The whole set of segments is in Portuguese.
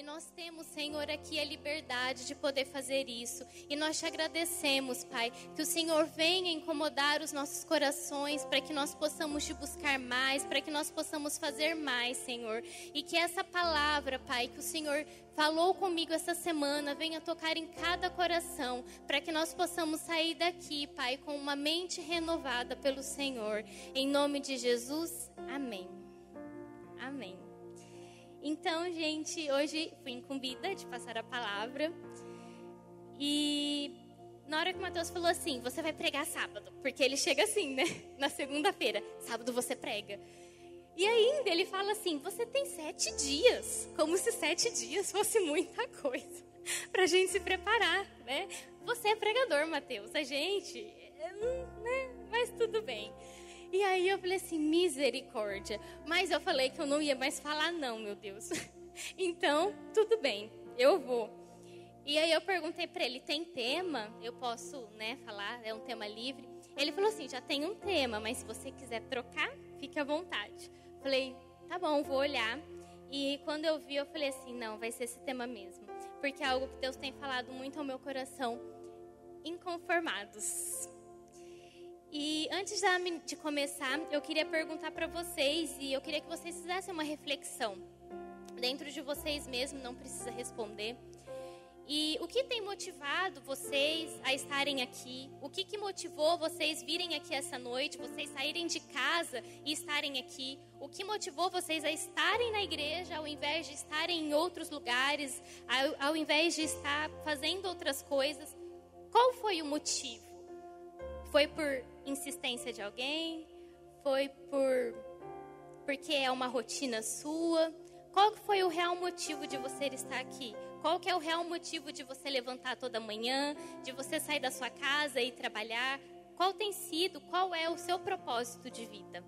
e nós temos, Senhor, aqui a liberdade de poder fazer isso. E nós te agradecemos, Pai, que o Senhor venha incomodar os nossos corações para que nós possamos te buscar mais, para que nós possamos fazer mais, Senhor. E que essa palavra, Pai, que o Senhor falou comigo essa semana, venha tocar em cada coração, para que nós possamos sair daqui, Pai, com uma mente renovada pelo Senhor. Em nome de Jesus, amém. Amém. Então, gente, hoje fui incumbida de passar a palavra. E na hora que o Mateus falou assim, você vai pregar sábado, porque ele chega assim, né? Na segunda-feira, sábado você prega. E ainda ele fala assim: você tem sete dias, como se sete dias fosse muita coisa para a gente se preparar, né? Você é pregador, Mateus, a gente, né? Mas tudo bem. E aí eu falei assim: misericórdia. Mas eu falei que eu não ia mais falar, não, meu Deus. Então, tudo bem, eu vou. E aí eu perguntei para ele: tem tema? Eu posso, né, falar? É um tema livre? Ele falou assim: já tem um tema, mas se você quiser trocar, fique à vontade. Falei, tá bom, vou olhar. E quando eu vi, eu falei assim: não, vai ser esse tema mesmo. Porque é algo que Deus tem falado muito ao meu coração: inconformados. E antes de começar, eu queria perguntar para vocês, e eu queria que vocês fizessem uma reflexão. Dentro de vocês mesmos, não precisa responder. E o que tem motivado vocês a estarem aqui? O que, que motivou vocês virem aqui essa noite, vocês saírem de casa e estarem aqui? O que motivou vocês a estarem na igreja ao invés de estarem em outros lugares, ao, ao invés de estar fazendo outras coisas? Qual foi o motivo? Foi por insistência de alguém? Foi por porque é uma rotina sua? Qual foi o real motivo de você estar aqui? Qual que é o real motivo de você levantar toda manhã, de você sair da sua casa e trabalhar? Qual tem sido, qual é o seu propósito de vida?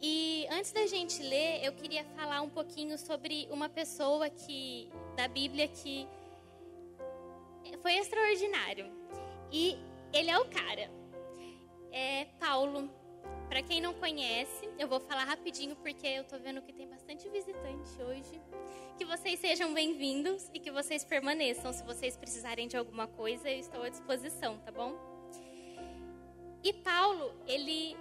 E antes da gente ler, eu queria falar um pouquinho sobre uma pessoa que da Bíblia que foi extraordinário. E ele é o cara. É Paulo. Para quem não conhece, eu vou falar rapidinho porque eu tô vendo que tem bastante visitante hoje. Que vocês sejam bem-vindos e que vocês permaneçam. Se vocês precisarem de alguma coisa, eu estou à disposição, tá bom? E Paulo, ele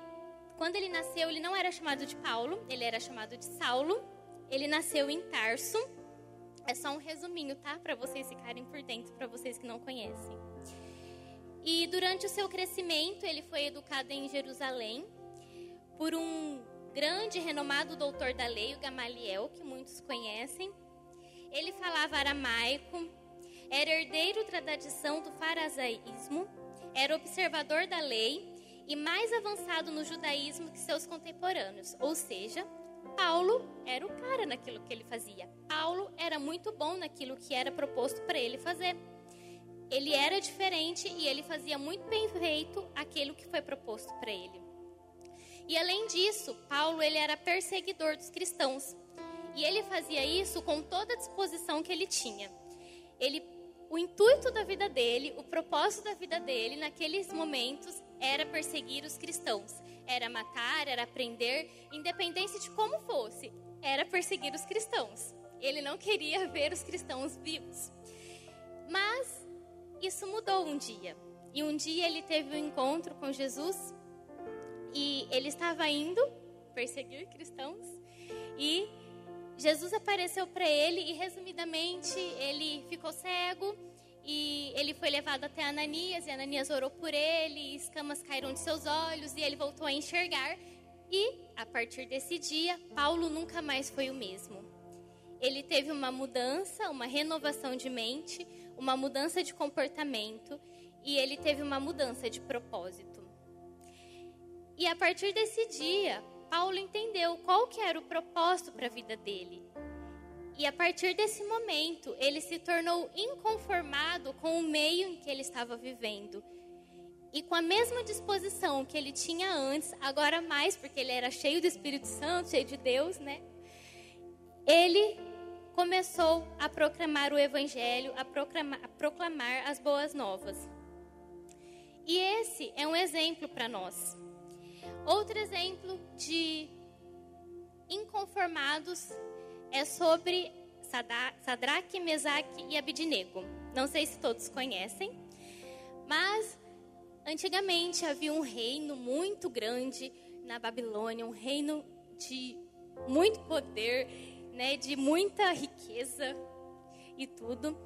quando ele nasceu, ele não era chamado de Paulo, ele era chamado de Saulo. Ele nasceu em Tarso. É só um resuminho, tá? Para vocês ficarem por dentro, para vocês que não conhecem. E durante o seu crescimento, ele foi educado em Jerusalém por um grande renomado doutor da lei, o Gamaliel, que muitos conhecem. Ele falava aramaico, era herdeiro da tradição do farisaísmo, era observador da lei e mais avançado no judaísmo que seus contemporâneos. Ou seja, Paulo era o cara naquilo que ele fazia. Paulo era muito bom naquilo que era proposto para ele fazer. Ele era diferente e ele fazia muito bem feito aquilo que foi proposto para ele. E além disso, Paulo ele era perseguidor dos cristãos. E ele fazia isso com toda a disposição que ele tinha. Ele, o intuito da vida dele, o propósito da vida dele naqueles momentos era perseguir os cristãos. Era matar, era prender, independente de como fosse, era perseguir os cristãos. Ele não queria ver os cristãos vivos. Mas isso mudou um dia. E um dia ele teve um encontro com Jesus e ele estava indo perseguir cristãos e Jesus apareceu para ele e resumidamente ele ficou cego e ele foi levado até Ananias e Ananias orou por ele, escamas caíram de seus olhos e ele voltou a enxergar e a partir desse dia Paulo nunca mais foi o mesmo. Ele teve uma mudança, uma renovação de mente, uma mudança de comportamento e ele teve uma mudança de propósito. E a partir desse dia, Paulo entendeu qual que era o propósito para a vida dele. E a partir desse momento, ele se tornou inconformado com o meio em que ele estava vivendo. E com a mesma disposição que ele tinha antes, agora mais, porque ele era cheio do Espírito Santo, cheio de Deus, né? Ele começou a proclamar o Evangelho, a proclamar, a proclamar as boas novas. E esse é um exemplo para nós. Outro exemplo de inconformados é sobre Sadraque, Mesaque e Abidnego. Não sei se todos conhecem, mas antigamente havia um reino muito grande na Babilônia, um reino de muito poder, né, de muita riqueza e tudo.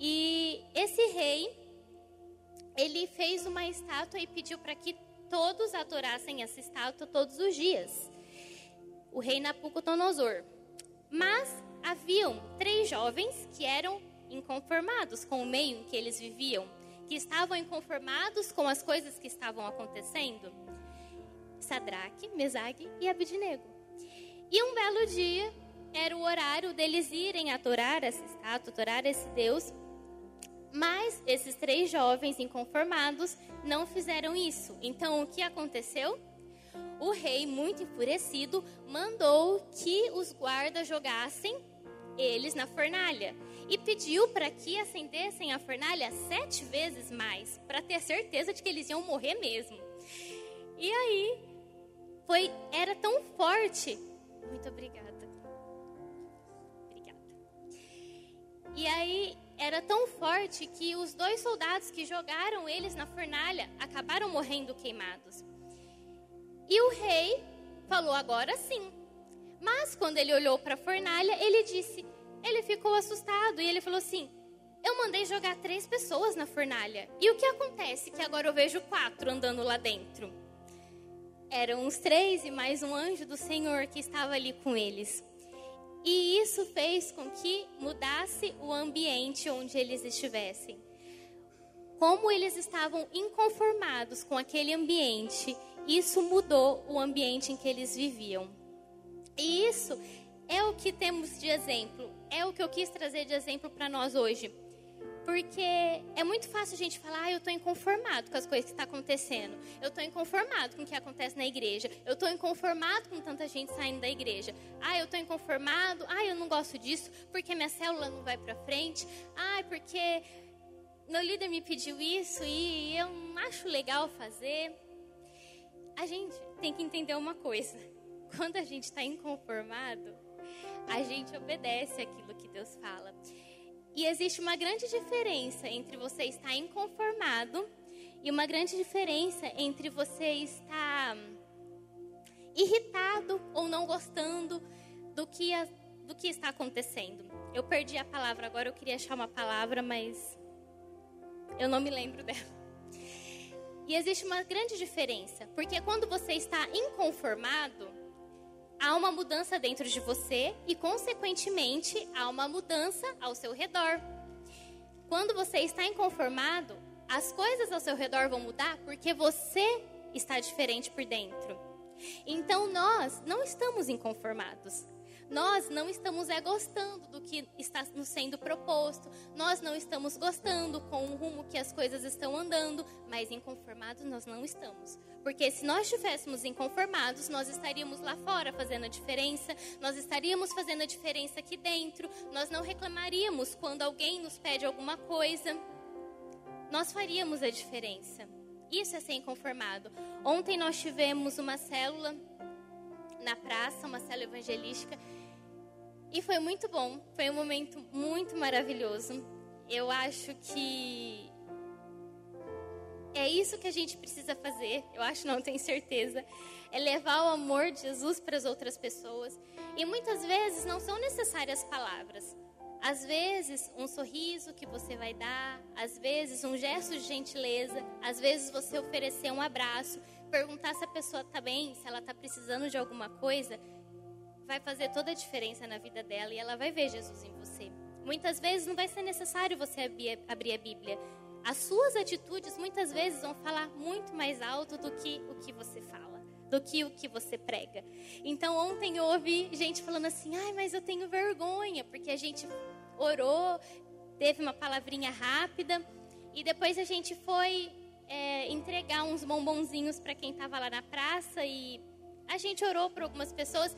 E esse rei, ele fez uma estátua e pediu para que todos adorassem essa estátua todos os dias. O rei Nabucodonosor. Mas haviam três jovens que eram inconformados com o meio em que eles viviam, que estavam inconformados com as coisas que estavam acontecendo. Sadraque, Mesague e Abidnego. E um belo dia era o horário deles irem adorar essa estátua, adorar esse Deus. Mas esses três jovens inconformados não fizeram isso. Então o que aconteceu? O rei, muito enfurecido, mandou que os guardas jogassem eles na fornalha e pediu para que acendessem a fornalha sete vezes mais, para ter certeza de que eles iam morrer mesmo. E aí, foi, era tão forte. Muito obrigada. E aí, era tão forte que os dois soldados que jogaram eles na fornalha acabaram morrendo queimados. E o rei falou agora sim, mas quando ele olhou para a fornalha, ele disse, ele ficou assustado e ele falou assim: Eu mandei jogar três pessoas na fornalha. E o que acontece que agora eu vejo quatro andando lá dentro? Eram os três e mais um anjo do Senhor que estava ali com eles. E isso fez com que mudasse o ambiente onde eles estivessem. Como eles estavam inconformados com aquele ambiente, isso mudou o ambiente em que eles viviam. E isso é o que temos de exemplo, é o que eu quis trazer de exemplo para nós hoje. Porque é muito fácil a gente falar, ah, eu estou inconformado com as coisas que estão tá acontecendo. Eu estou inconformado com o que acontece na igreja. Eu estou inconformado com tanta gente saindo da igreja. Ah, eu estou inconformado. Ah, eu não gosto disso porque minha célula não vai para frente. Ah, porque meu líder me pediu isso e eu não acho legal fazer. A gente tem que entender uma coisa. Quando a gente está inconformado, a gente obedece aquilo que Deus fala. E existe uma grande diferença entre você estar inconformado e uma grande diferença entre você estar irritado ou não gostando do que, a, do que está acontecendo. Eu perdi a palavra agora, eu queria achar uma palavra, mas eu não me lembro dela. E existe uma grande diferença, porque quando você está inconformado, há uma mudança dentro de você e, consequentemente, há uma mudança ao seu redor. Quando você está inconformado, as coisas ao seu redor vão mudar porque você está diferente por dentro. Então, nós não estamos inconformados. Nós não estamos é, gostando do que está nos sendo proposto, nós não estamos gostando com o rumo que as coisas estão andando, mas inconformados nós não estamos. Porque se nós estivéssemos inconformados, nós estaríamos lá fora fazendo a diferença, nós estaríamos fazendo a diferença aqui dentro, nós não reclamaríamos quando alguém nos pede alguma coisa, nós faríamos a diferença. Isso é ser inconformado. Ontem nós tivemos uma célula na praça, uma célula evangelística, e foi muito bom, foi um momento muito maravilhoso. Eu acho que é isso que a gente precisa fazer, eu acho, não tenho certeza. É levar o amor de Jesus para as outras pessoas. E muitas vezes não são necessárias palavras. Às vezes, um sorriso que você vai dar, às vezes, um gesto de gentileza, às vezes, você oferecer um abraço, perguntar se a pessoa está bem, se ela está precisando de alguma coisa, vai fazer toda a diferença na vida dela e ela vai ver Jesus em você. Muitas vezes não vai ser necessário você abrir a Bíblia. As suas atitudes muitas vezes vão falar muito mais alto do que o que você fala, do que o que você prega. Então ontem eu ouvi gente falando assim: ai, mas eu tenho vergonha, porque a gente orou, teve uma palavrinha rápida e depois a gente foi é, entregar uns bombonzinhos para quem estava lá na praça e a gente orou para algumas pessoas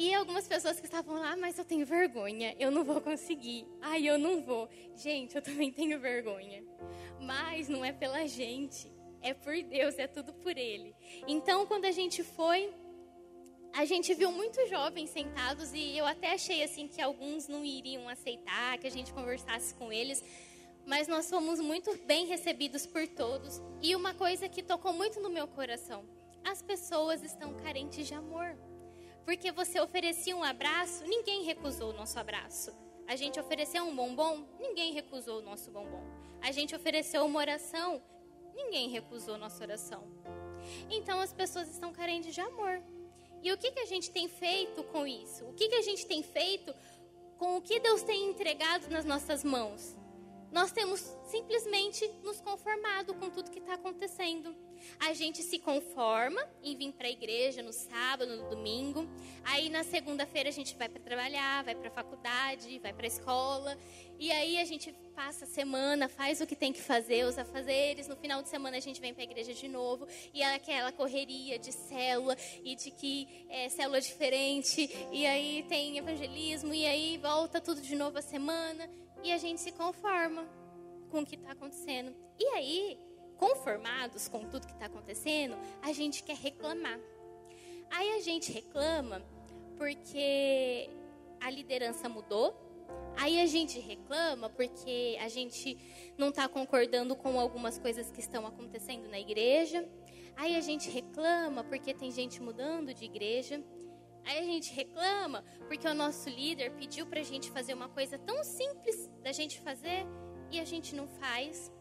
e algumas pessoas que estavam lá, mas eu tenho vergonha, eu não vou conseguir. Ai, eu não vou. Gente, eu também tenho vergonha. Mas não é pela gente, é por Deus, é tudo por Ele. Então, quando a gente foi a gente viu muitos jovens sentados e eu até achei assim que alguns não iriam aceitar que a gente conversasse com eles, mas nós fomos muito bem recebidos por todos. E uma coisa que tocou muito no meu coração: as pessoas estão carentes de amor. Porque você oferecia um abraço, ninguém recusou o nosso abraço. A gente ofereceu um bombom, ninguém recusou o nosso bombom. A gente ofereceu uma oração, ninguém recusou nossa oração. Então as pessoas estão carentes de amor. E o que, que a gente tem feito com isso? O que, que a gente tem feito com o que Deus tem entregado nas nossas mãos? Nós temos simplesmente nos conformado com tudo que está acontecendo. A gente se conforma em vir para a igreja no sábado, no domingo. Aí na segunda-feira a gente vai para trabalhar, vai para a faculdade, vai para a escola. E aí a gente passa a semana, faz o que tem que fazer, os afazeres. No final de semana a gente vem para a igreja de novo. E é aquela correria de célula e de que é célula diferente. E aí tem evangelismo. E aí volta tudo de novo a semana e a gente se conforma com o que está acontecendo. E aí, conformados com tudo que está acontecendo, a gente quer reclamar. Aí a gente reclama porque a liderança mudou. Aí a gente reclama porque a gente não está concordando com algumas coisas que estão acontecendo na igreja. Aí a gente reclama porque tem gente mudando de igreja. Aí a gente reclama porque o nosso líder pediu para a gente fazer uma coisa tão simples da gente fazer e a gente não faz.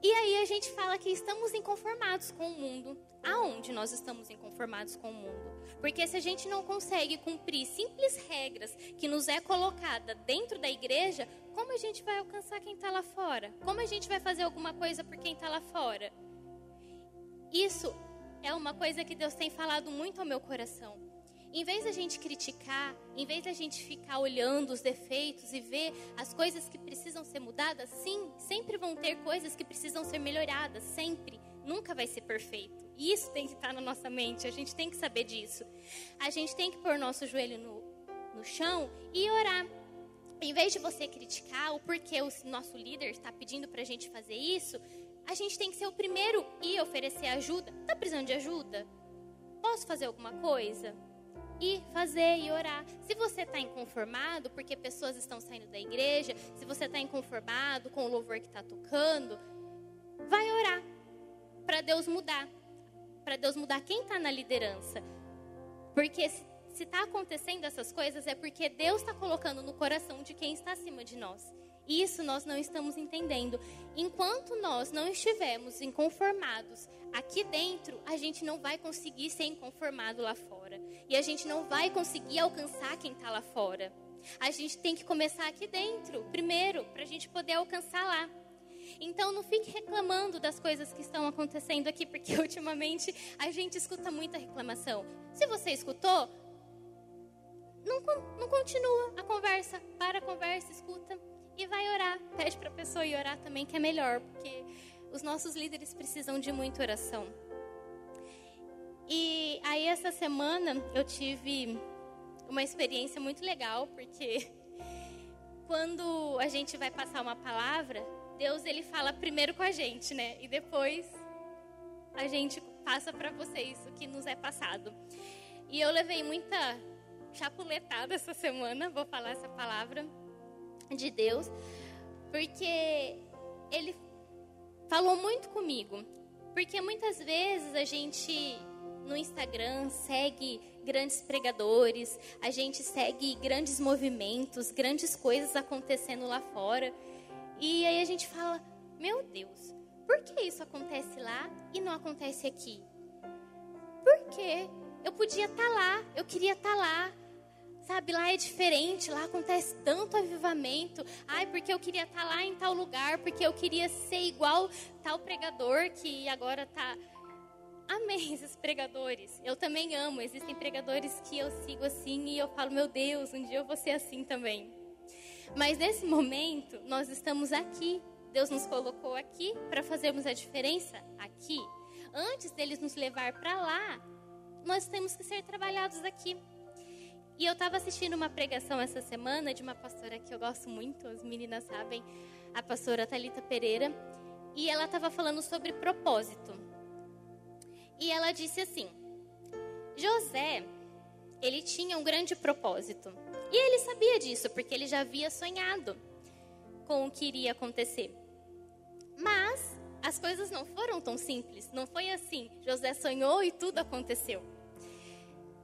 E aí a gente fala que estamos inconformados com o mundo. Aonde nós estamos inconformados com o mundo? Porque se a gente não consegue cumprir simples regras que nos é colocada dentro da igreja, como a gente vai alcançar quem está lá fora? Como a gente vai fazer alguma coisa por quem está lá fora? Isso é uma coisa que Deus tem falado muito ao meu coração. Em vez da gente criticar, em vez da gente ficar olhando os defeitos e ver as coisas que precisam ser mudadas, sim, sempre vão ter coisas que precisam ser melhoradas, sempre. Nunca vai ser perfeito. E isso tem que estar na nossa mente, a gente tem que saber disso. A gente tem que pôr nosso joelho no, no chão e orar. Em vez de você criticar o porquê o nosso líder está pedindo para a gente fazer isso, a gente tem que ser o primeiro e oferecer ajuda. Está precisando de ajuda? Posso fazer alguma coisa? E fazer e orar. Se você está inconformado porque pessoas estão saindo da igreja, se você está inconformado com o louvor que está tocando, vai orar para Deus mudar, para Deus mudar quem está na liderança. Porque se está acontecendo essas coisas é porque Deus está colocando no coração de quem está acima de nós. Isso nós não estamos entendendo. Enquanto nós não estivermos inconformados aqui dentro, a gente não vai conseguir ser inconformado lá fora. E a gente não vai conseguir alcançar quem está lá fora. A gente tem que começar aqui dentro, primeiro, para a gente poder alcançar lá. Então não fique reclamando das coisas que estão acontecendo aqui, porque ultimamente a gente escuta muita reclamação. Se você escutou, não, não continua a conversa, para a conversa, escuta e vai orar. Pede para a pessoa ir orar também, que é melhor, porque os nossos líderes precisam de muita oração. E aí, essa semana, eu tive uma experiência muito legal, porque quando a gente vai passar uma palavra, Deus ele fala primeiro com a gente, né? E depois a gente passa para vocês o que nos é passado. E eu levei muita chapuletada essa semana, vou falar essa palavra, de Deus, porque Ele falou muito comigo. Porque muitas vezes a gente no Instagram segue grandes pregadores, a gente segue grandes movimentos, grandes coisas acontecendo lá fora. E aí a gente fala: Meu Deus, por que isso acontece lá e não acontece aqui? Por quê? Eu podia estar tá lá, eu queria estar tá lá, Sabe, lá é diferente, lá acontece tanto avivamento. Ai, porque eu queria estar tá lá em tal lugar, porque eu queria ser igual tal pregador que agora está. Amém esses pregadores. Eu também amo. Existem pregadores que eu sigo assim e eu falo, meu Deus, um dia eu vou ser assim também. Mas nesse momento, nós estamos aqui. Deus nos colocou aqui para fazermos a diferença aqui. Antes deles nos levar para lá, nós temos que ser trabalhados aqui. E eu estava assistindo uma pregação essa semana de uma pastora que eu gosto muito, as meninas sabem, a pastora Talita Pereira, e ela estava falando sobre propósito. E ela disse assim: José, ele tinha um grande propósito. E ele sabia disso, porque ele já havia sonhado com o que iria acontecer. Mas as coisas não foram tão simples. Não foi assim. José sonhou e tudo aconteceu.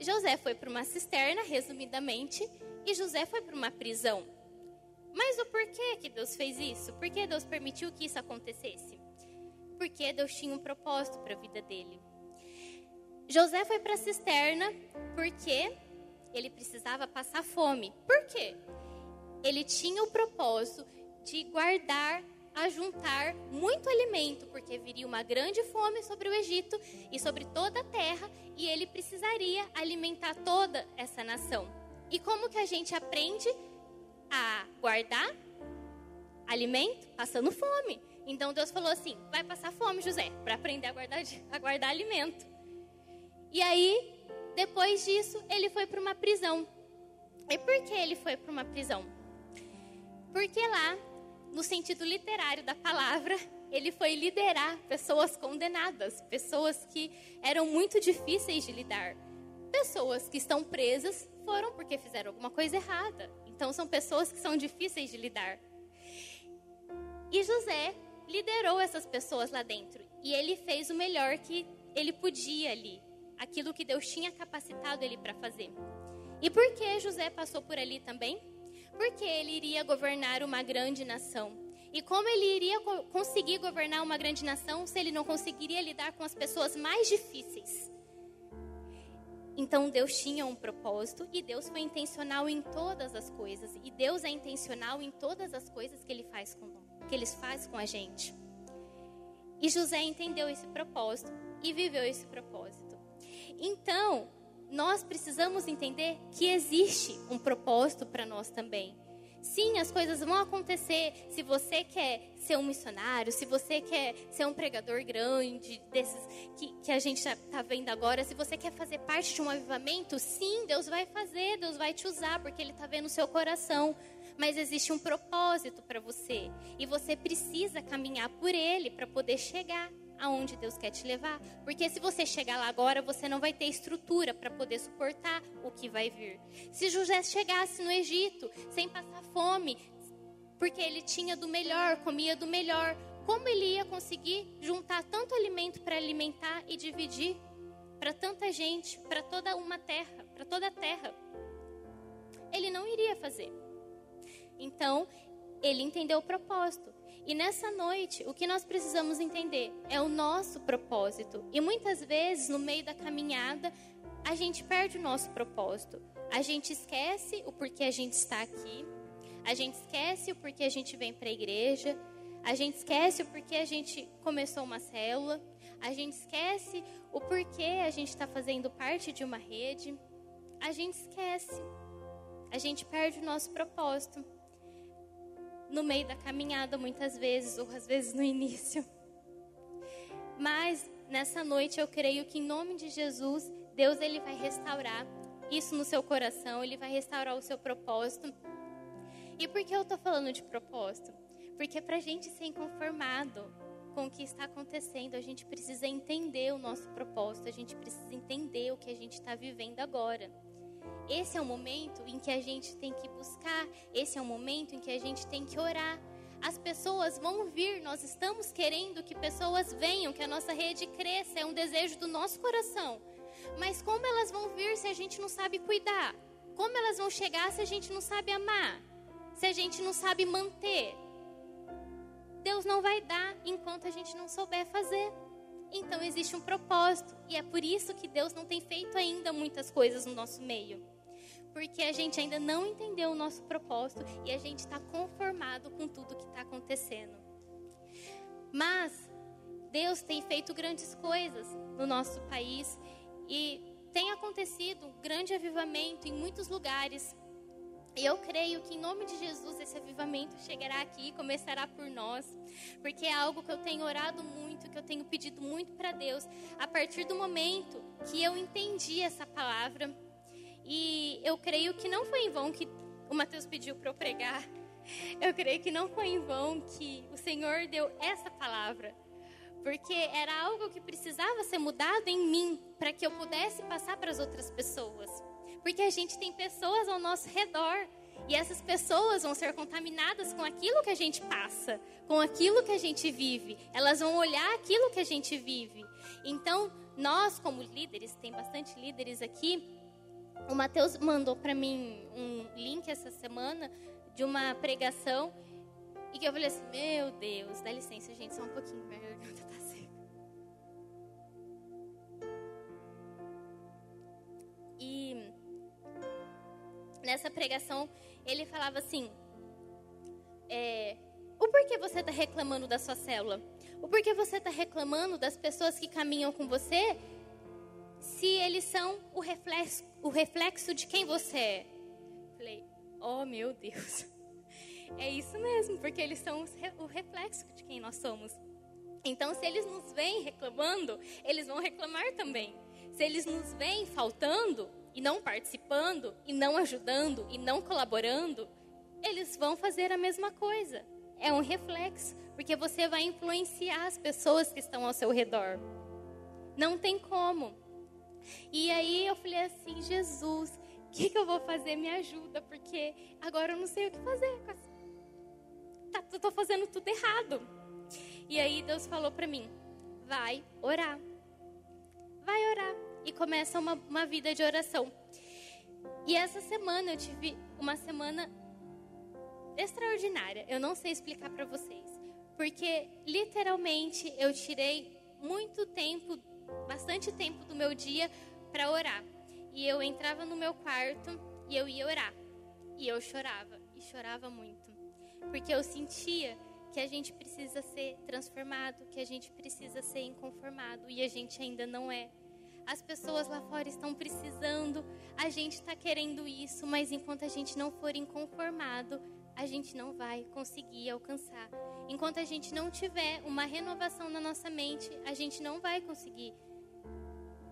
José foi para uma cisterna, resumidamente, e José foi para uma prisão. Mas o porquê que Deus fez isso? Por que Deus permitiu que isso acontecesse? Porque Deus tinha um propósito para a vida dele. José foi para a cisterna porque ele precisava passar fome. Por quê? Ele tinha o propósito de guardar, ajuntar muito alimento, porque viria uma grande fome sobre o Egito e sobre toda a terra, e ele precisaria alimentar toda essa nação. E como que a gente aprende a guardar alimento? Passando fome. Então Deus falou assim: vai passar fome, José, para aprender a guardar, a guardar alimento. E aí, depois disso, ele foi para uma prisão. E por que ele foi para uma prisão? Porque lá, no sentido literário da palavra, ele foi liderar pessoas condenadas, pessoas que eram muito difíceis de lidar. Pessoas que estão presas foram porque fizeram alguma coisa errada. Então são pessoas que são difíceis de lidar. E José liderou essas pessoas lá dentro. E ele fez o melhor que ele podia ali aquilo que Deus tinha capacitado ele para fazer. E por que José passou por ali também? Porque ele iria governar uma grande nação. E como ele iria conseguir governar uma grande nação se ele não conseguiria lidar com as pessoas mais difíceis? Então Deus tinha um propósito e Deus foi intencional em todas as coisas. E Deus é intencional em todas as coisas que ele faz com, que ele faz com a gente. E José entendeu esse propósito e viveu esse propósito. Então, nós precisamos entender que existe um propósito para nós também. Sim, as coisas vão acontecer. Se você quer ser um missionário, se você quer ser um pregador grande, desses que, que a gente está vendo agora, se você quer fazer parte de um avivamento, sim, Deus vai fazer, Deus vai te usar, porque Ele está vendo o seu coração. Mas existe um propósito para você. E você precisa caminhar por ele para poder chegar aonde Deus quer te levar. Porque se você chegar lá agora, você não vai ter estrutura para poder suportar o que vai vir. Se José chegasse no Egito sem passar fome, porque ele tinha do melhor, comia do melhor, como ele ia conseguir juntar tanto alimento para alimentar e dividir para tanta gente, para toda uma terra, para toda a terra? Ele não iria fazer. Então, ele entendeu o propósito. E nessa noite, o que nós precisamos entender é o nosso propósito. E muitas vezes, no meio da caminhada, a gente perde o nosso propósito. A gente esquece o porquê a gente está aqui. A gente esquece o porquê a gente vem para a igreja. A gente esquece o porquê a gente começou uma célula. A gente esquece o porquê a gente está fazendo parte de uma rede. A gente esquece. A gente perde o nosso propósito no meio da caminhada, muitas vezes, ou às vezes no início. Mas nessa noite eu creio que em nome de Jesus, Deus ele vai restaurar isso no seu coração, ele vai restaurar o seu propósito. E por que eu estou falando de propósito? Porque para a gente ser inconformado com o que está acontecendo, a gente precisa entender o nosso propósito, a gente precisa entender o que a gente está vivendo agora. Esse é o momento em que a gente tem que buscar, esse é o momento em que a gente tem que orar. As pessoas vão vir, nós estamos querendo que pessoas venham, que a nossa rede cresça, é um desejo do nosso coração. Mas como elas vão vir se a gente não sabe cuidar? Como elas vão chegar se a gente não sabe amar? Se a gente não sabe manter? Deus não vai dar enquanto a gente não souber fazer. Então existe um propósito, e é por isso que Deus não tem feito ainda muitas coisas no nosso meio porque a gente ainda não entendeu o nosso propósito e a gente está conformado com tudo que está acontecendo. Mas Deus tem feito grandes coisas no nosso país e tem acontecido um grande avivamento em muitos lugares. E eu creio que em nome de Jesus esse avivamento chegará aqui, começará por nós, porque é algo que eu tenho orado muito, que eu tenho pedido muito para Deus, a partir do momento que eu entendi essa palavra e eu creio que não foi em vão que o Mateus pediu para eu pregar. Eu creio que não foi em vão que o Senhor deu essa palavra. porque era algo que precisava ser mudado em mim para que eu pudesse passar para as outras pessoas. Porque a gente tem pessoas ao nosso redor e essas pessoas vão ser contaminadas com aquilo que a gente passa, com aquilo que a gente vive. Elas vão olhar aquilo que a gente vive. Então, nós como líderes, tem bastante líderes aqui, o Mateus mandou para mim um link essa semana de uma pregação e que eu falei assim: Meu Deus, dá licença, gente, só um pouquinho, minha garganta tá nessa pregação ele falava assim: é, O porquê você está reclamando da sua célula? O porquê você está reclamando das pessoas que caminham com você se eles são o reflexo, o reflexo de quem você é? Falei, oh meu Deus. É isso mesmo, porque eles são o reflexo de quem nós somos. Então, se eles nos veem reclamando, eles vão reclamar também. Se eles nos veem faltando e não participando, e não ajudando, e não colaborando, eles vão fazer a mesma coisa. É um reflexo, porque você vai influenciar as pessoas que estão ao seu redor. Não tem como. E aí eu falei assim, Jesus, o que, que eu vou fazer? Me ajuda, porque agora eu não sei o que fazer. Tá, eu tô fazendo tudo errado. E aí Deus falou para mim, vai orar. Vai orar. E começa uma, uma vida de oração. E essa semana eu tive uma semana extraordinária. Eu não sei explicar para vocês. Porque literalmente eu tirei muito tempo bastante tempo do meu dia para orar. E eu entrava no meu quarto e eu ia orar. E eu chorava, e chorava muito. Porque eu sentia que a gente precisa ser transformado, que a gente precisa ser inconformado e a gente ainda não é. As pessoas lá fora estão precisando, a gente está querendo isso, mas enquanto a gente não for inconformado, a gente não vai conseguir alcançar. Enquanto a gente não tiver uma renovação na nossa mente, a gente não vai conseguir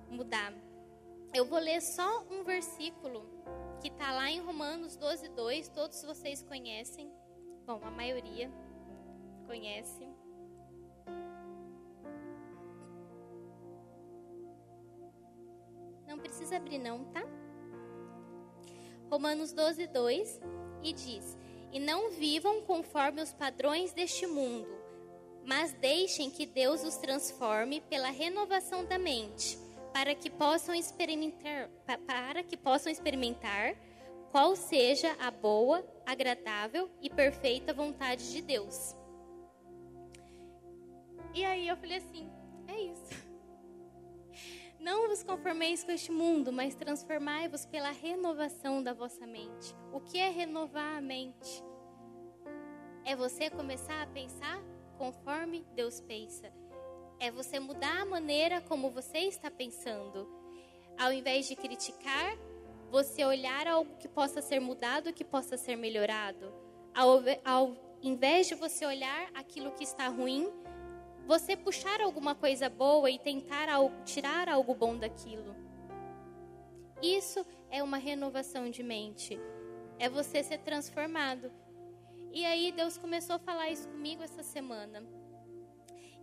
mudar. Eu vou ler só um versículo que está lá em Romanos 12, 2. Todos vocês conhecem. Bom, a maioria conhece. Não precisa abrir, não, tá? Romanos 12, 2 e diz: E não vivam conforme os padrões deste mundo, mas deixem que Deus os transforme pela renovação da mente para que possam experimentar, para que possam experimentar qual seja a boa, agradável e perfeita vontade de Deus. E aí eu falei assim: é isso. Não vos conformeis com este mundo, mas transformai-vos pela renovação da vossa mente. O que é renovar a mente? É você começar a pensar conforme Deus pensa é você mudar a maneira como você está pensando. Ao invés de criticar, você olhar algo que possa ser mudado, que possa ser melhorado. Ao, ao invés de você olhar aquilo que está ruim, você puxar alguma coisa boa e tentar algo, tirar algo bom daquilo. Isso é uma renovação de mente. É você ser transformado. E aí Deus começou a falar isso comigo essa semana.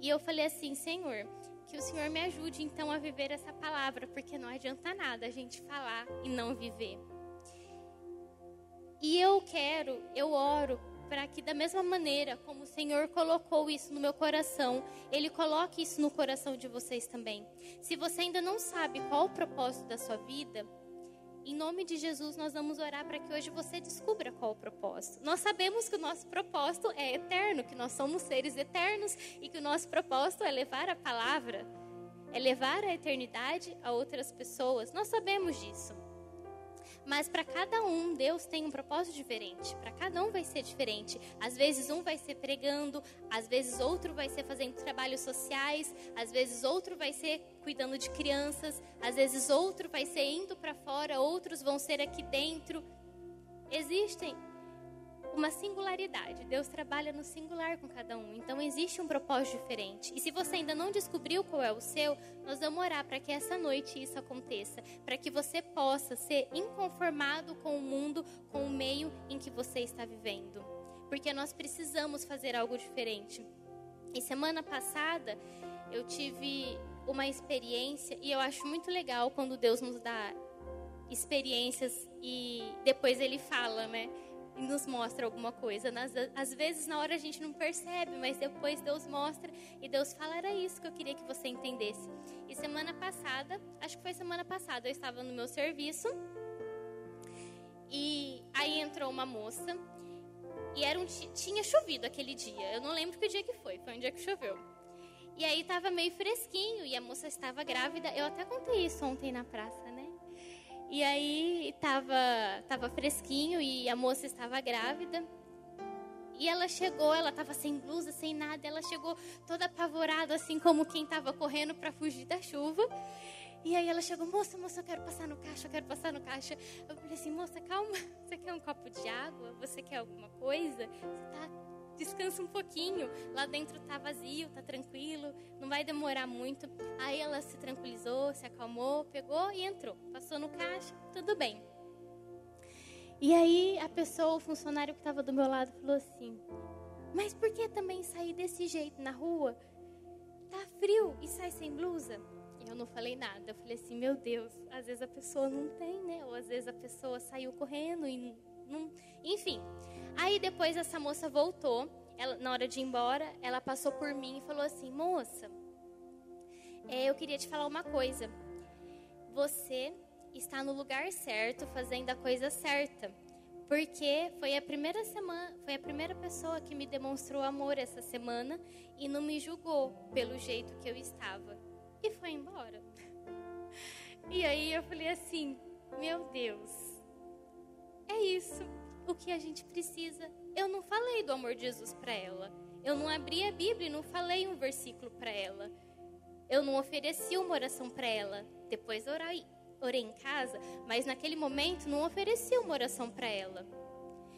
E eu falei assim, Senhor, que o Senhor me ajude então a viver essa palavra, porque não adianta nada a gente falar e não viver. E eu quero, eu oro para que da mesma maneira como o Senhor colocou isso no meu coração, Ele coloque isso no coração de vocês também. Se você ainda não sabe qual o propósito da sua vida, em nome de Jesus, nós vamos orar para que hoje você descubra qual o propósito. Nós sabemos que o nosso propósito é eterno, que nós somos seres eternos e que o nosso propósito é levar a palavra, é levar a eternidade a outras pessoas. Nós sabemos disso. Mas para cada um, Deus tem um propósito diferente. Para cada um vai ser diferente. Às vezes um vai ser pregando, às vezes outro vai ser fazendo trabalhos sociais, às vezes outro vai ser cuidando de crianças, às vezes outro vai ser indo para fora, outros vão ser aqui dentro. Existem uma singularidade. Deus trabalha no singular com cada um. Então existe um propósito diferente. E se você ainda não descobriu qual é o seu, nós vamos orar para que essa noite isso aconteça, para que você possa ser inconformado com o mundo, com o meio em que você está vivendo. Porque nós precisamos fazer algo diferente. E semana passada eu tive uma experiência e eu acho muito legal quando Deus nos dá experiências e depois ele fala, né? E nos mostra alguma coisa. Nas, às vezes na hora a gente não percebe, mas depois Deus mostra e Deus fala: era isso que eu queria que você entendesse. E semana passada, acho que foi semana passada, eu estava no meu serviço e aí entrou uma moça e era um, tinha chovido aquele dia. Eu não lembro que dia que foi, foi um dia que choveu. E aí estava meio fresquinho e a moça estava grávida. Eu até contei isso ontem na praça? E aí estava tava fresquinho e a moça estava grávida. E ela chegou, ela estava sem blusa, sem nada. Ela chegou toda apavorada, assim como quem estava correndo para fugir da chuva. E aí ela chegou, moça, moça, eu quero passar no caixa, eu quero passar no caixa. Eu falei assim, moça, calma, você quer um copo de água? Você quer alguma coisa? Você tá descansa um pouquinho. Lá dentro tá vazio, tá tranquilo, não vai demorar muito. Aí ela se tranquilizou, se acalmou, pegou e entrou. Passou no caixa, tudo bem. E aí a pessoa, o funcionário que estava do meu lado, falou assim: Mas por que também sair desse jeito na rua? Tá frio e sai sem blusa? Eu não falei nada. Eu falei assim: Meu Deus, às vezes a pessoa não tem, né? Ou às vezes a pessoa saiu correndo e não. Enfim. Aí depois essa moça voltou, ela, na hora de ir embora, ela passou por mim e falou assim: Moça, é, eu queria te falar uma coisa. Você está no lugar certo, fazendo a coisa certa. Porque foi a primeira semana, foi a primeira pessoa que me demonstrou amor essa semana e não me julgou pelo jeito que eu estava. E foi embora. E aí eu falei assim: "Meu Deus. É isso o que a gente precisa. Eu não falei do amor de Jesus para ela. Eu não abri a Bíblia e não falei um versículo para ela. Eu não ofereci uma oração para ela. Depois orei, orei em casa, mas naquele momento não ofereci uma oração para ela.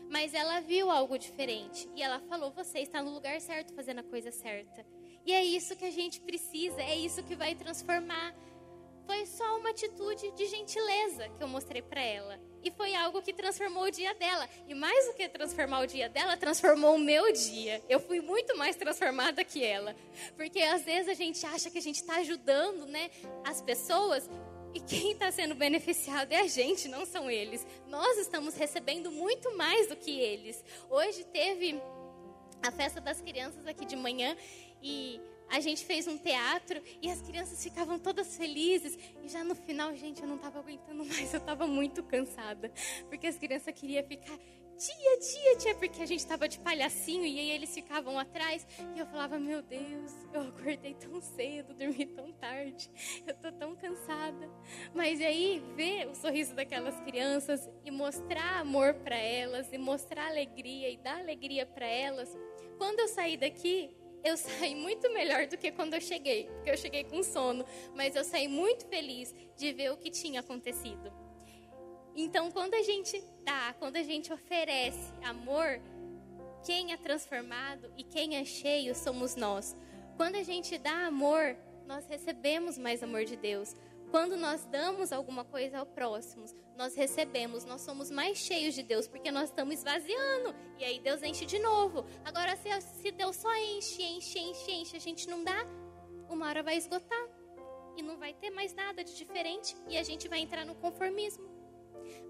Mas ela viu algo diferente e ela falou: Você está no lugar certo, fazendo a coisa certa. E é isso que a gente precisa, é isso que vai transformar foi só uma atitude de gentileza que eu mostrei para ela. E foi algo que transformou o dia dela. E mais do que transformar o dia dela, transformou o meu dia. Eu fui muito mais transformada que ela. Porque às vezes a gente acha que a gente está ajudando né, as pessoas. E quem está sendo beneficiado é a gente, não são eles. Nós estamos recebendo muito mais do que eles. Hoje teve a festa das crianças aqui de manhã. E a gente fez um teatro e as crianças ficavam todas felizes. E já no final, gente, eu não estava aguentando mais, eu estava muito cansada. Porque as crianças queriam ficar, tia, tia, tia, porque a gente estava de palhacinho e aí eles ficavam atrás. E eu falava, meu Deus, eu acordei tão cedo, dormi tão tarde, eu tô tão cansada. Mas aí, ver o sorriso daquelas crianças e mostrar amor para elas, e mostrar alegria e dar alegria para elas. Quando eu saí daqui, eu saí muito melhor do que quando eu cheguei, porque eu cheguei com sono, mas eu saí muito feliz de ver o que tinha acontecido. Então, quando a gente dá, quando a gente oferece amor, quem é transformado e quem é cheio somos nós. Quando a gente dá amor, nós recebemos mais amor de Deus. Quando nós damos alguma coisa ao próximo, nós recebemos, nós somos mais cheios de Deus, porque nós estamos esvaziando. E aí Deus enche de novo. Agora, se, se Deus só enche, enche, enche, enche, a gente não dá, uma hora vai esgotar. E não vai ter mais nada de diferente. E a gente vai entrar no conformismo.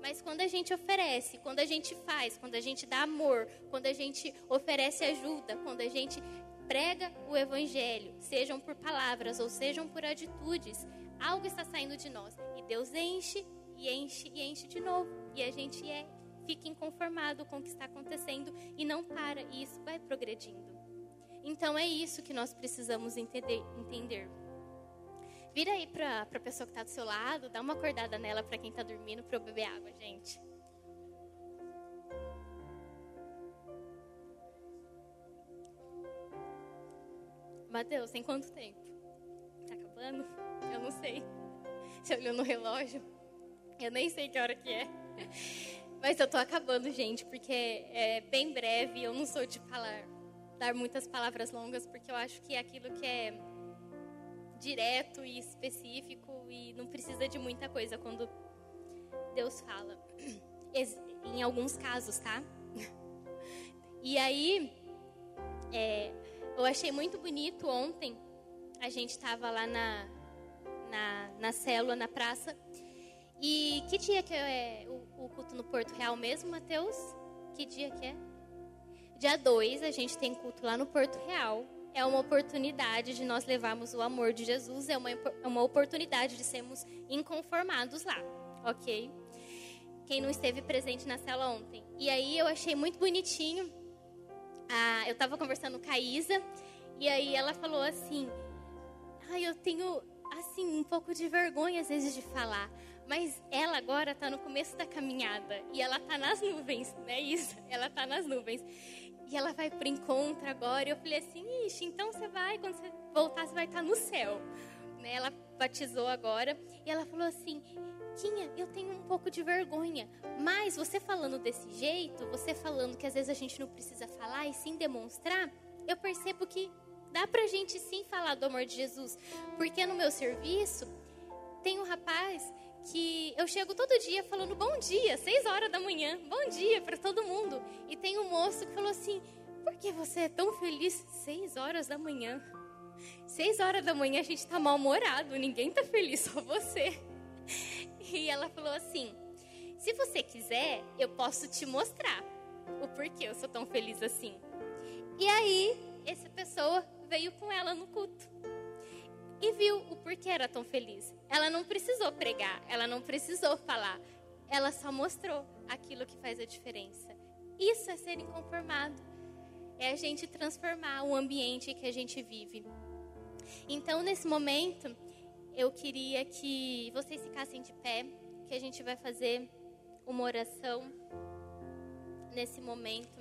Mas quando a gente oferece, quando a gente faz, quando a gente dá amor, quando a gente oferece ajuda, quando a gente prega o evangelho, sejam por palavras ou sejam por atitudes, algo está saindo de nós. E Deus enche, e enche, e enche de novo. E a gente é, fica inconformado com o que está acontecendo e não para. E isso vai progredindo. Então é isso que nós precisamos entender. entender. Vira aí para a pessoa que está do seu lado, dá uma acordada nela para quem está dormindo para eu beber água, gente. Mateus, tem quanto tempo? Acabando? Eu não sei. Você olhou no relógio? Eu nem sei que hora que é. Mas eu tô acabando, gente, porque é bem breve. Eu não sou de falar, dar muitas palavras longas, porque eu acho que é aquilo que é direto e específico e não precisa de muita coisa quando Deus fala. Em alguns casos, tá? E aí, é, eu achei muito bonito ontem. A gente estava lá na, na, na célula, na praça. E que dia que é o, o culto no Porto Real mesmo, Mateus? Que dia que é? Dia 2, a gente tem culto lá no Porto Real. É uma oportunidade de nós levarmos o amor de Jesus, é uma, é uma oportunidade de sermos inconformados lá, ok? Quem não esteve presente na cela ontem. E aí eu achei muito bonitinho. Ah, eu estava conversando com a Isa, e aí ela falou assim: ah, eu tenho assim um pouco de vergonha às vezes de falar. Mas ela agora está no começo da caminhada e ela está nas nuvens, né, Isa? Ela está nas nuvens. E ela vai para encontro agora. E eu falei assim, ixi, então você vai, quando você voltar, você vai estar no céu. Né? Ela batizou agora. E ela falou assim, Quinha, eu tenho um pouco de vergonha. Mas você falando desse jeito, você falando que às vezes a gente não precisa falar e sim demonstrar, eu percebo que dá pra gente sim falar do amor de Jesus. Porque no meu serviço, tem um rapaz que eu chego todo dia falando bom dia, seis horas da manhã, bom dia para todo mundo. E tem um moço que falou assim: por que você é tão feliz seis horas da manhã? Seis horas da manhã a gente tá mal-humorado, ninguém tá feliz, só você. E ela falou assim: se você quiser, eu posso te mostrar o porquê eu sou tão feliz assim. E aí, essa pessoa veio com ela no culto e viu o porquê era tão feliz. Ela não precisou pregar, ela não precisou falar, ela só mostrou aquilo que faz a diferença. Isso é ser inconformado, é a gente transformar o ambiente que a gente vive. Então, nesse momento, eu queria que vocês ficassem de pé, que a gente vai fazer uma oração nesse momento.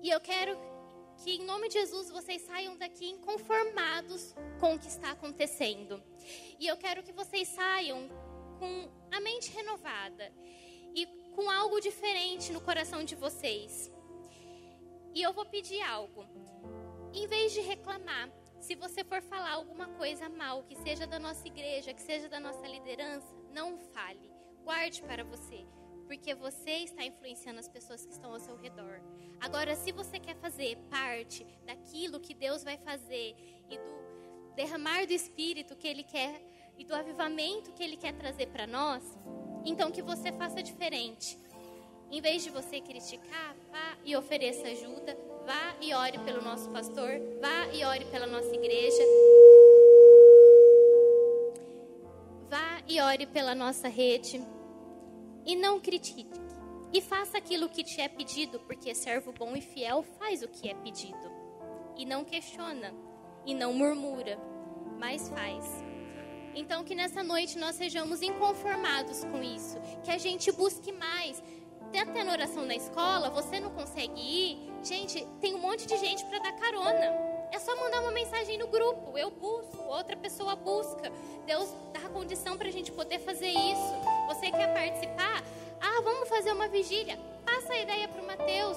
E eu quero que em nome de Jesus vocês saiam daqui inconformados com o que está acontecendo. E eu quero que vocês saiam com a mente renovada e com algo diferente no coração de vocês. E eu vou pedir algo. Em vez de reclamar, se você for falar alguma coisa mal, que seja da nossa igreja, que seja da nossa liderança, não fale. Guarde para você porque você está influenciando as pessoas que estão ao seu redor. Agora, se você quer fazer parte daquilo que Deus vai fazer e do derramar do Espírito que Ele quer e do avivamento que Ele quer trazer para nós, então que você faça diferente. Em vez de você criticar, vá e ofereça ajuda, vá e ore pelo nosso pastor, vá e ore pela nossa igreja. Vá e ore pela nossa rede e não critique. E faça aquilo que te é pedido, porque servo bom e fiel faz o que é pedido. E não questiona, e não murmura, mas faz. Então, que nessa noite nós sejamos inconformados com isso, que a gente busque mais. Até na oração na escola, você não consegue ir, gente, tem um monte de gente para dar carona. É só mandar uma mensagem no grupo. Eu busco, outra pessoa busca. Deus dá condição para a gente poder fazer isso. Você quer participar? Ah, vamos fazer uma vigília. Passa a ideia para o Mateus.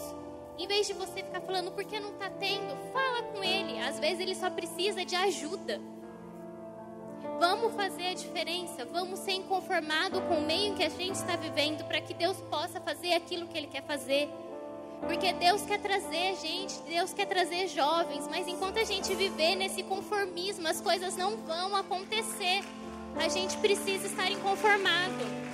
Em vez de você ficar falando porque não está tendo, fala com ele. Às vezes ele só precisa de ajuda. Vamos fazer a diferença. Vamos ser inconformados com o meio que a gente está vivendo para que Deus possa fazer aquilo que Ele quer fazer. Porque Deus quer trazer gente, Deus quer trazer jovens, mas enquanto a gente viver nesse conformismo, as coisas não vão acontecer. A gente precisa estar inconformado.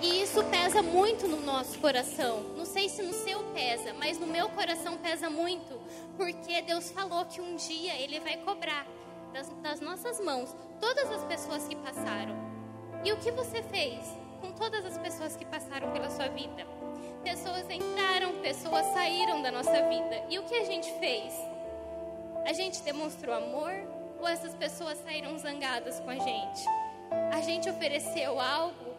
E isso pesa muito no nosso coração. Não sei se no seu pesa, mas no meu coração pesa muito, porque Deus falou que um dia Ele vai cobrar das, das nossas mãos todas as pessoas que passaram. E o que você fez com todas as pessoas que passaram pela sua vida? Pessoas entraram, pessoas saíram da nossa vida. E o que a gente fez? A gente demonstrou amor ou essas pessoas saíram zangadas com a gente? A gente ofereceu algo?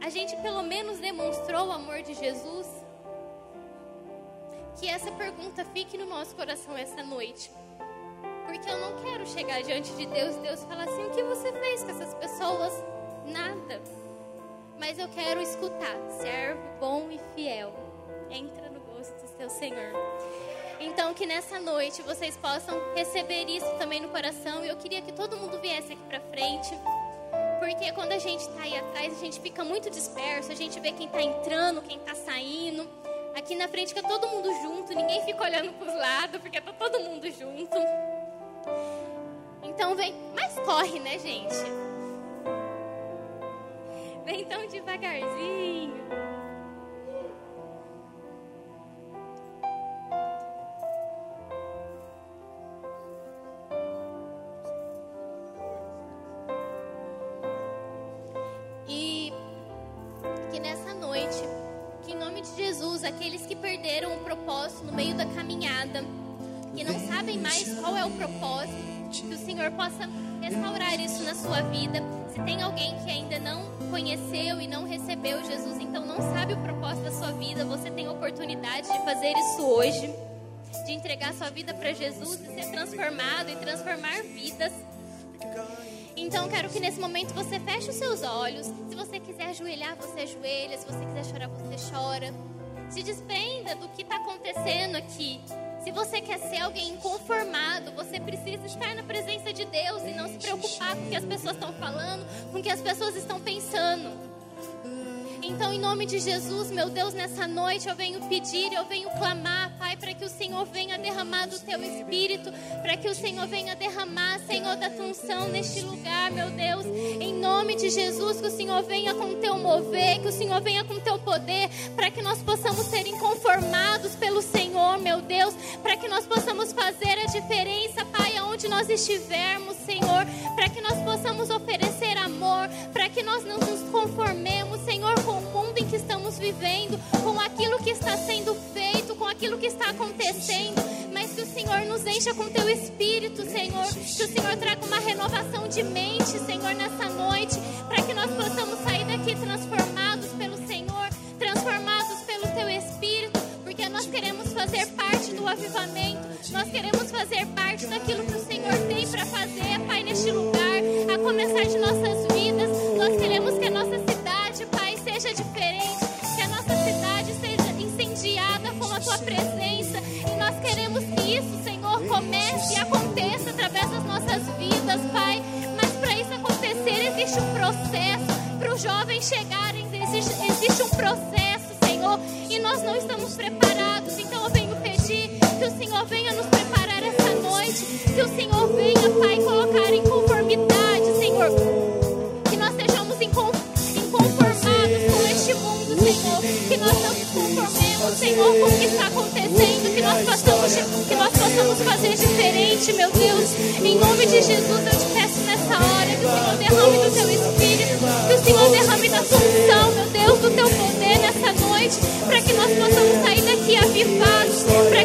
A gente pelo menos demonstrou o amor de Jesus? Que essa pergunta fique no nosso coração essa noite. Porque eu não quero chegar diante de Deus e Deus falar assim: o que você fez com essas pessoas? Nada. Mas eu quero escutar, servo bom e fiel. Entra no gosto do seu Senhor. Então, que nessa noite vocês possam receber isso também no coração. E eu queria que todo mundo viesse aqui para frente, Porque quando a gente está aí atrás, a gente fica muito disperso, a gente vê quem está entrando, quem está saindo. Aqui na frente fica todo mundo junto, ninguém fica olhando para os lados, porque tá todo mundo junto. Então vem, mas corre, né, gente? Vem tão devagarzinho. De Jesus, aqueles que perderam o propósito no meio da caminhada, que não sabem mais qual é o propósito, que o Senhor possa restaurar isso na sua vida. Se tem alguém que ainda não conheceu e não recebeu Jesus, então não sabe o propósito da sua vida, você tem a oportunidade de fazer isso hoje, de entregar sua vida para Jesus e ser transformado e transformar vidas. Então quero que nesse momento você feche os seus olhos. Se você quiser ajoelhar, você ajoelha. Se você quiser chorar, você chora. Se desprenda do que está acontecendo aqui. Se você quer ser alguém inconformado, você precisa estar na presença de Deus e não se preocupar com o que as pessoas estão falando, com o que as pessoas estão pensando. Então, em nome de Jesus, meu Deus, nessa noite eu venho pedir, eu venho clamar, Pai, para que o Senhor venha derramar do teu espírito, para que o Senhor venha derramar, Senhor, da tua unção neste lugar, meu Deus. Em nome de Jesus, que o Senhor venha com o teu mover, que o Senhor venha com o teu poder, para que nós possamos ser inconformados pelo Senhor, meu Deus, para que nós possamos fazer a diferença, Pai, aonde nós estivermos, Senhor, para que nós possamos oferecer amor, para que nós não nos conformemos, Senhor, com o mundo em que estamos vivendo, com aquilo que está sendo feito, com aquilo que está acontecendo, mas que o Senhor nos encha com teu espírito, Senhor, que o Senhor traga uma renovação de mente, Senhor, nessa noite, para que nós possamos sair daqui transformados pelo Senhor, transformados pelo teu espírito, porque nós queremos fazer parte avivamento, nós queremos fazer parte daquilo que o Senhor tem para fazer, Pai, neste lugar, a começar de nossas vidas. Nós queremos que a nossa cidade, Pai, seja diferente, que a nossa cidade seja incendiada com a tua presença. E nós queremos que isso, Senhor, comece e aconteça através das nossas vidas, Pai. Mas para isso acontecer, existe um processo. Para os jovens chegarem, existe, existe um processo, Senhor. E nós não estamos preparados. Senhor venha nos preparar essa noite. Que o Senhor venha, Pai, colocar em conformidade, Senhor. Que nós sejamos incon- inconformados com este mundo, Senhor. Que nós não nos conformemos, Senhor, com o que está acontecendo. Que nós possamos, que nós possamos fazer diferente, meu Deus. Em nome de Jesus, eu te peço nessa hora que o Senhor derrame do teu espírito. Que o Senhor derrame da tua unção, meu Deus, do teu poder nessa noite. Para que nós possamos sair daqui avivados. Para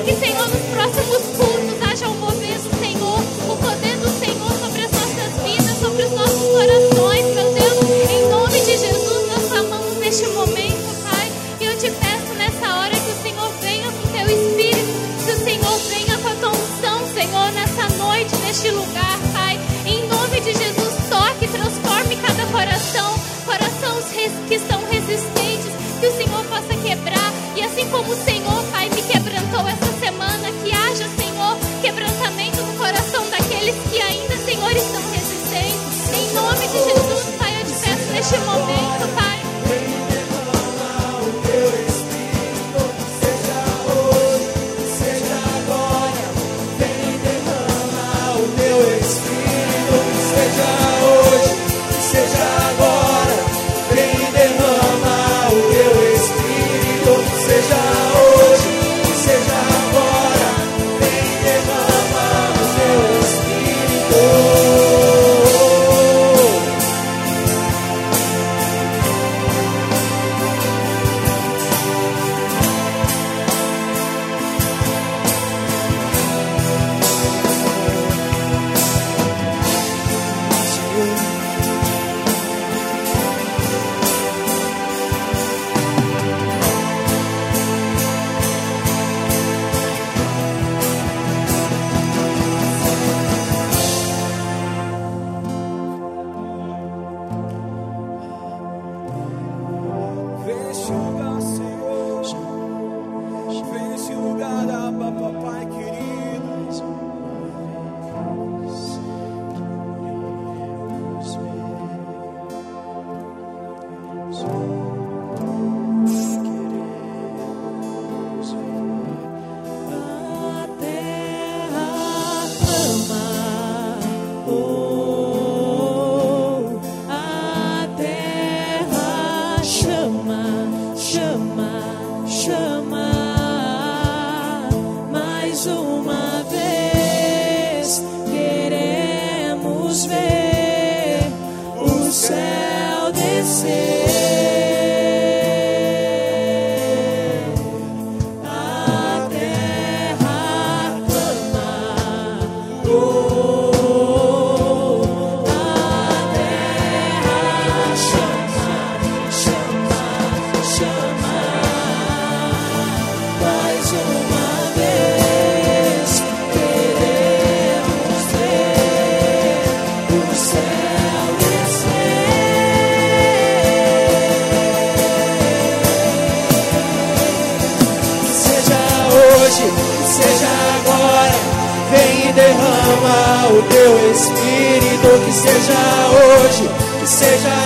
o teu espírito. Que seja hoje, que seja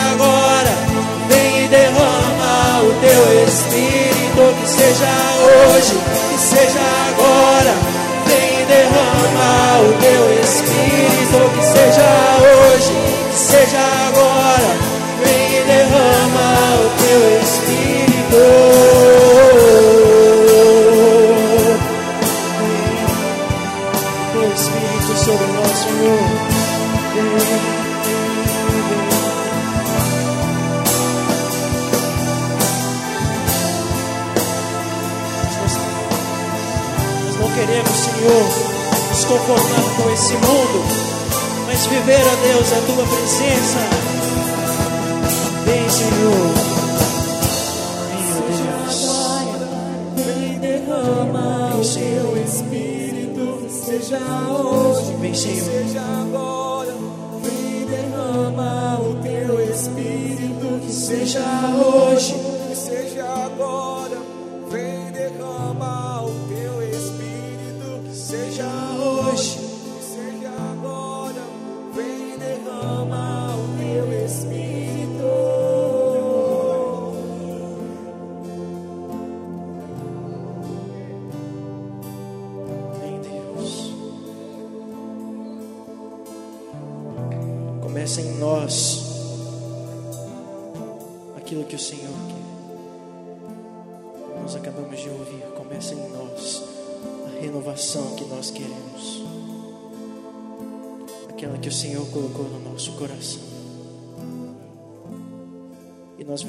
conformar com esse mundo, mas viver, a Deus, a tua presença. Vem, Senhor. Vem, Deus. Vem derrama o teu espírito, seja hoje, Vem, Senhor. seja agora. Vem derrama o teu espírito, que seja hoje,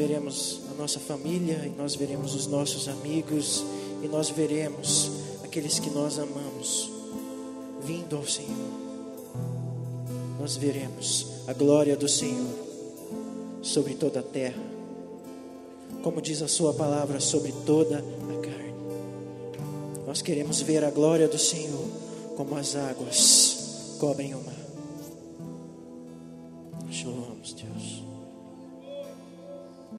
veremos a nossa família, e nós veremos os nossos amigos, e nós veremos aqueles que nós amamos vindo ao Senhor. Nós veremos a glória do Senhor sobre toda a terra, como diz a Sua palavra, sobre toda a carne. Nós queremos ver a glória do Senhor como as águas cobrem o mar.